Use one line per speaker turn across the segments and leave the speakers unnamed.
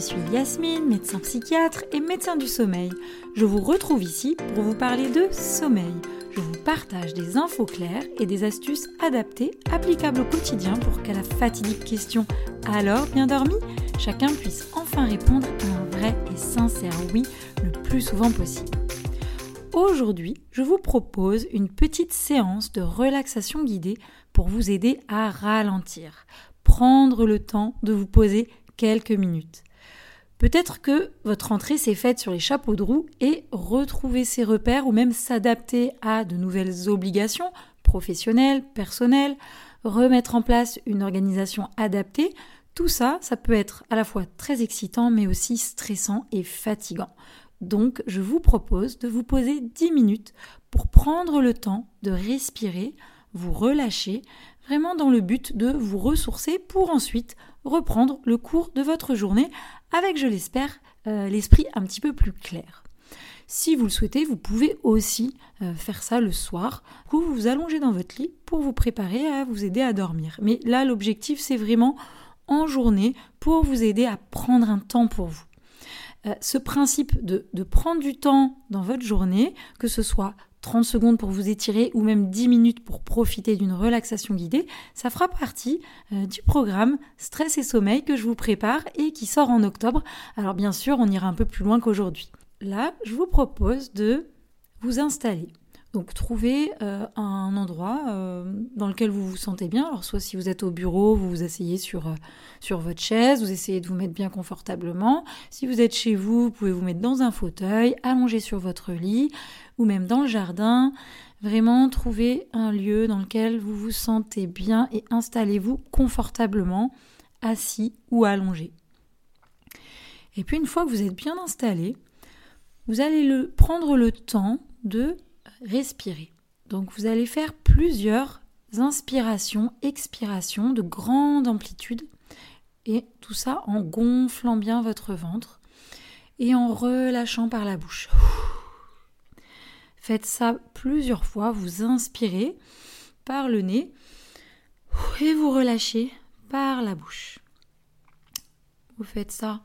suis Yasmine, médecin psychiatre et médecin du sommeil. Je vous retrouve ici pour vous parler de sommeil. Je vous partage des infos claires et des astuces adaptées, applicables au quotidien pour qu'à la fatidique question Alors, bien dormi? chacun puisse enfin répondre à un vrai et sincère oui le plus souvent possible. Aujourd'hui, je vous propose une petite séance de relaxation guidée pour vous aider à ralentir, prendre le temps de vous poser quelques minutes. Peut-être que votre entrée s'est faite sur les chapeaux de roue et retrouver ses repères ou même s'adapter à de nouvelles obligations professionnelles, personnelles, remettre en place une organisation adaptée, tout ça, ça peut être à la fois très excitant mais aussi stressant et fatigant. Donc, je vous propose de vous poser 10 minutes pour prendre le temps de respirer, vous relâcher, vraiment dans le but de vous ressourcer pour ensuite reprendre le cours de votre journée avec, je l'espère, euh, l'esprit un petit peu plus clair. Si vous le souhaitez, vous pouvez aussi euh, faire ça le soir, où vous vous allongez dans votre lit pour vous préparer à vous aider à dormir. Mais là, l'objectif, c'est vraiment en journée pour vous aider à prendre un temps pour vous. Euh, ce principe de prendre du temps dans votre journée, que ce soit 30 secondes pour vous étirer ou même 10 minutes pour profiter d'une relaxation guidée, ça fera partie euh, du programme Stress et Sommeil que je vous prépare et qui sort en octobre. Alors bien sûr, on ira un peu plus loin qu'aujourd'hui. Là, je vous propose de vous installer. Donc trouvez euh, un endroit euh, dans lequel vous vous sentez bien. Alors soit si vous êtes au bureau, vous vous asseyez sur, sur votre chaise, vous essayez de vous mettre bien confortablement. Si vous êtes chez vous, vous pouvez vous mettre dans un fauteuil, allonger sur votre lit ou même dans le jardin. Vraiment, trouvez un lieu dans lequel vous vous sentez bien et installez-vous confortablement, assis ou allongé. Et puis une fois que vous êtes bien installé, vous allez le, prendre le temps de respirer. Donc vous allez faire plusieurs inspirations, expirations de grande amplitude et tout ça en gonflant bien votre ventre et en relâchant par la bouche. Faites ça plusieurs fois, vous inspirez par le nez et vous relâchez par la bouche. Vous faites ça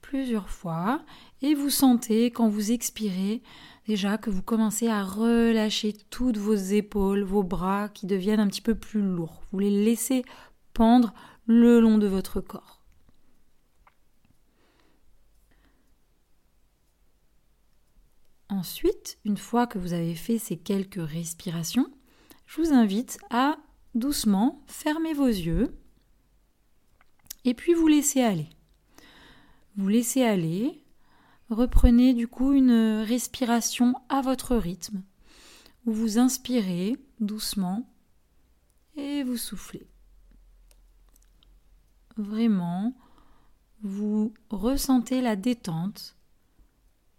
plusieurs fois et vous sentez quand vous expirez déjà que vous commencez à relâcher toutes vos épaules, vos bras qui deviennent un petit peu plus lourds. Vous les laissez pendre le long de votre corps. Ensuite, une fois que vous avez fait ces quelques respirations, je vous invite à doucement fermer vos yeux et puis vous laissez aller. Vous laissez aller, reprenez du coup une respiration à votre rythme, où vous inspirez doucement et vous soufflez. Vraiment, vous ressentez la détente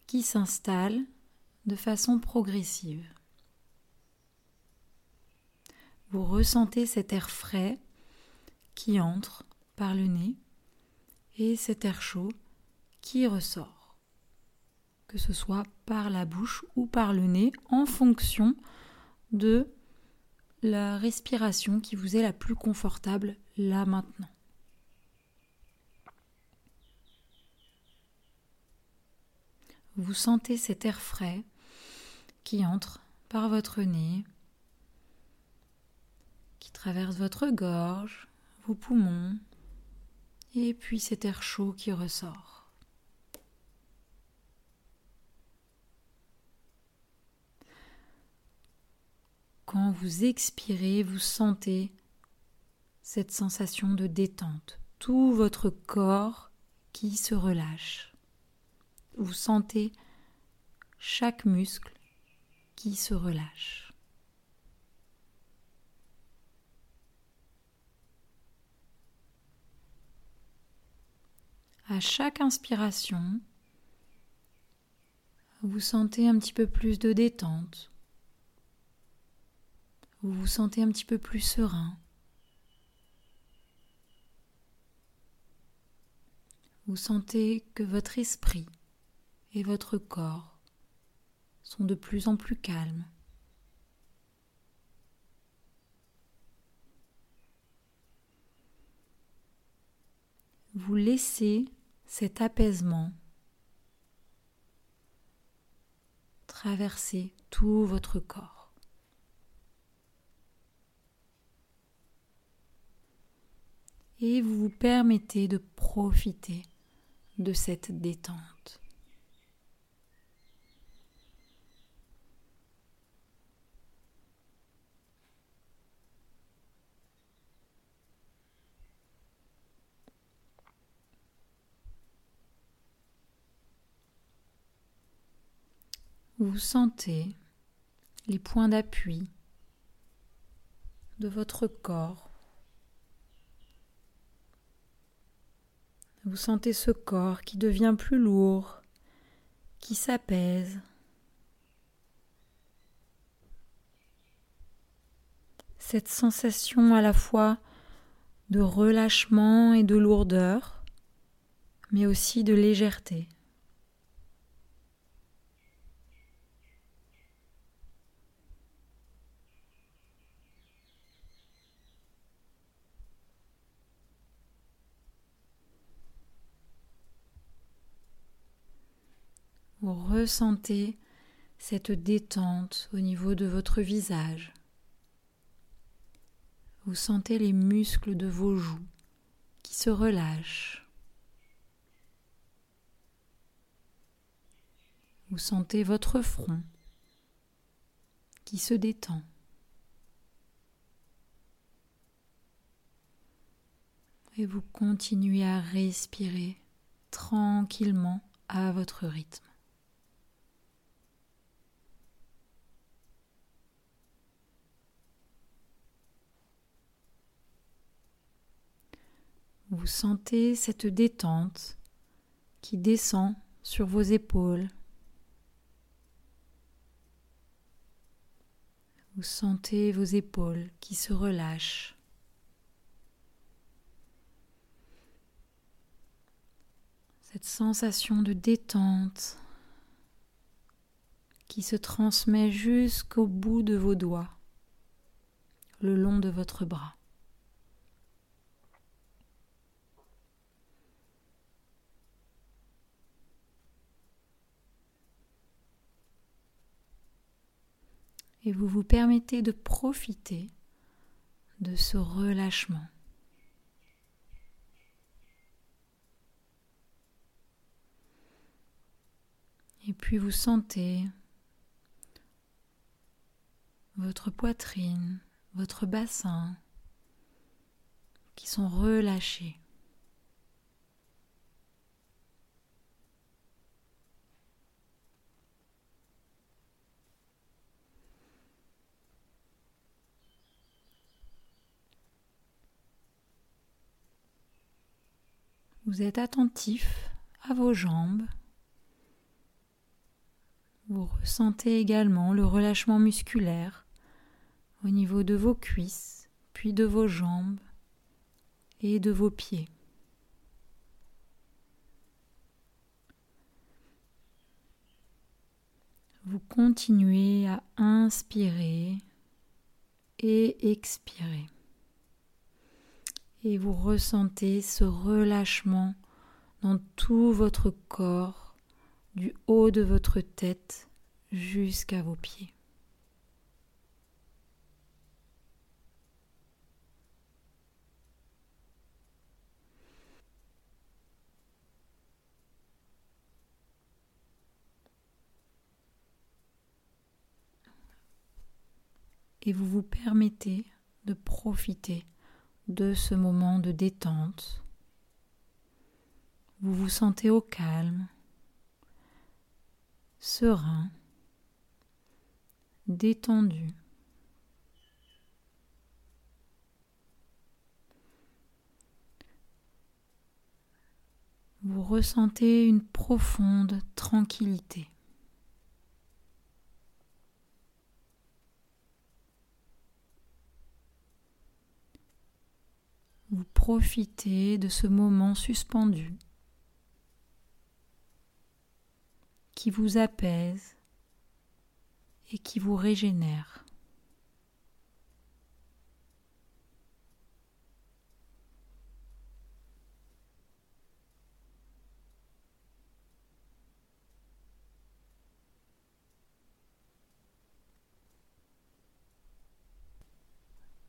qui s'installe de façon progressive. Vous ressentez cet air frais qui entre par le nez et cet air chaud qui ressort, que ce soit par la bouche ou par le nez en fonction de la respiration qui vous est la plus confortable là maintenant. Vous sentez cet air frais qui entre par votre nez, qui traverse votre gorge, vos poumons, et puis cet air chaud qui ressort. Quand vous expirez, vous sentez cette sensation de détente, tout votre corps qui se relâche. Vous sentez chaque muscle qui se relâche. À chaque inspiration, vous sentez un petit peu plus de détente. Vous vous sentez un petit peu plus serein. Vous sentez que votre esprit et votre corps sont de plus en plus calmes. Vous laissez cet apaisement traverser tout votre corps. Et vous vous permettez de profiter de cette détente. Vous sentez les points d'appui de votre corps. Vous sentez ce corps qui devient plus lourd, qui s'apaise. Cette sensation à la fois de relâchement et de lourdeur, mais aussi de légèreté. Vous ressentez cette détente au niveau de votre visage. Vous sentez les muscles de vos joues qui se relâchent. Vous sentez votre front qui se détend. Et vous continuez à respirer tranquillement à votre rythme. Vous sentez cette détente qui descend sur vos épaules. Vous sentez vos épaules qui se relâchent. Cette sensation de détente qui se transmet jusqu'au bout de vos doigts, le long de votre bras. Et vous vous permettez de profiter de ce relâchement. Et puis vous sentez votre poitrine, votre bassin qui sont relâchés. Vous êtes attentif à vos jambes. Vous ressentez également le relâchement musculaire au niveau de vos cuisses, puis de vos jambes et de vos pieds. Vous continuez à inspirer et expirer et vous ressentez ce relâchement dans tout votre corps, du haut de votre tête jusqu'à vos pieds. Et vous vous permettez de profiter de ce moment de détente. Vous vous sentez au calme, serein, détendu. Vous ressentez une profonde tranquillité. Vous profitez de ce moment suspendu qui vous apaise et qui vous régénère.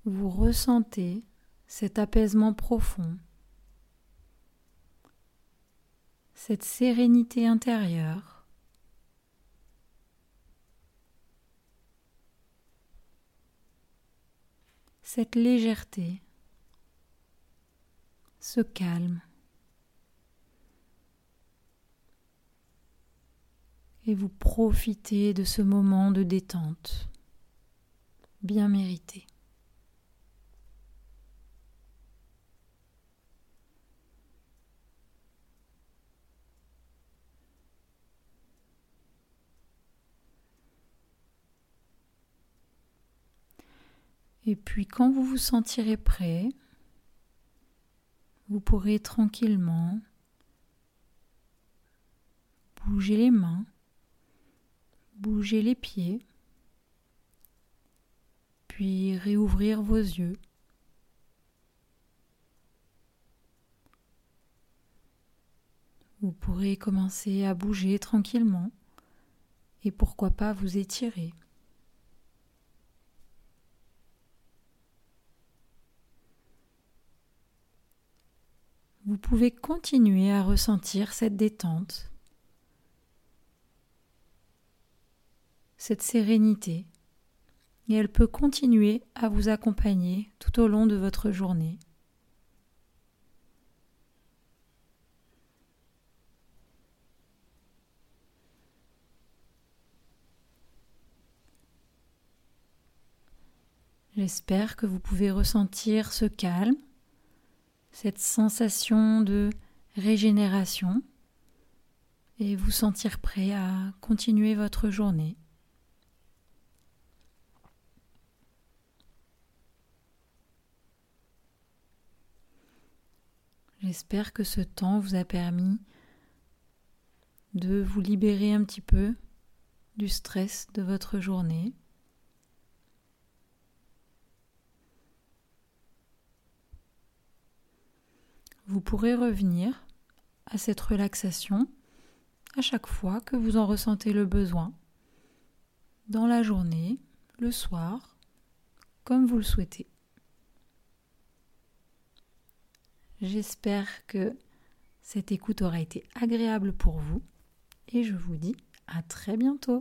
vous ressentez cet apaisement profond, cette sérénité intérieure. Cette légèreté, ce calme. Et vous profitez de ce moment de détente bien mérité. Et puis quand vous vous sentirez prêt, vous pourrez tranquillement bouger les mains, bouger les pieds, puis réouvrir vos yeux. Vous pourrez commencer à bouger tranquillement et pourquoi pas vous étirer. Vous pouvez continuer à ressentir cette détente, cette sérénité, et elle peut continuer à vous accompagner tout au long de votre journée. J'espère que vous pouvez ressentir ce calme cette sensation de régénération et vous sentir prêt à continuer votre journée. J'espère que ce temps vous a permis de vous libérer un petit peu du stress de votre journée. Vous pourrez revenir à cette relaxation à chaque fois que vous en ressentez le besoin, dans la journée, le soir, comme vous le souhaitez. J'espère que cette écoute aura été agréable pour vous et je vous dis à très bientôt.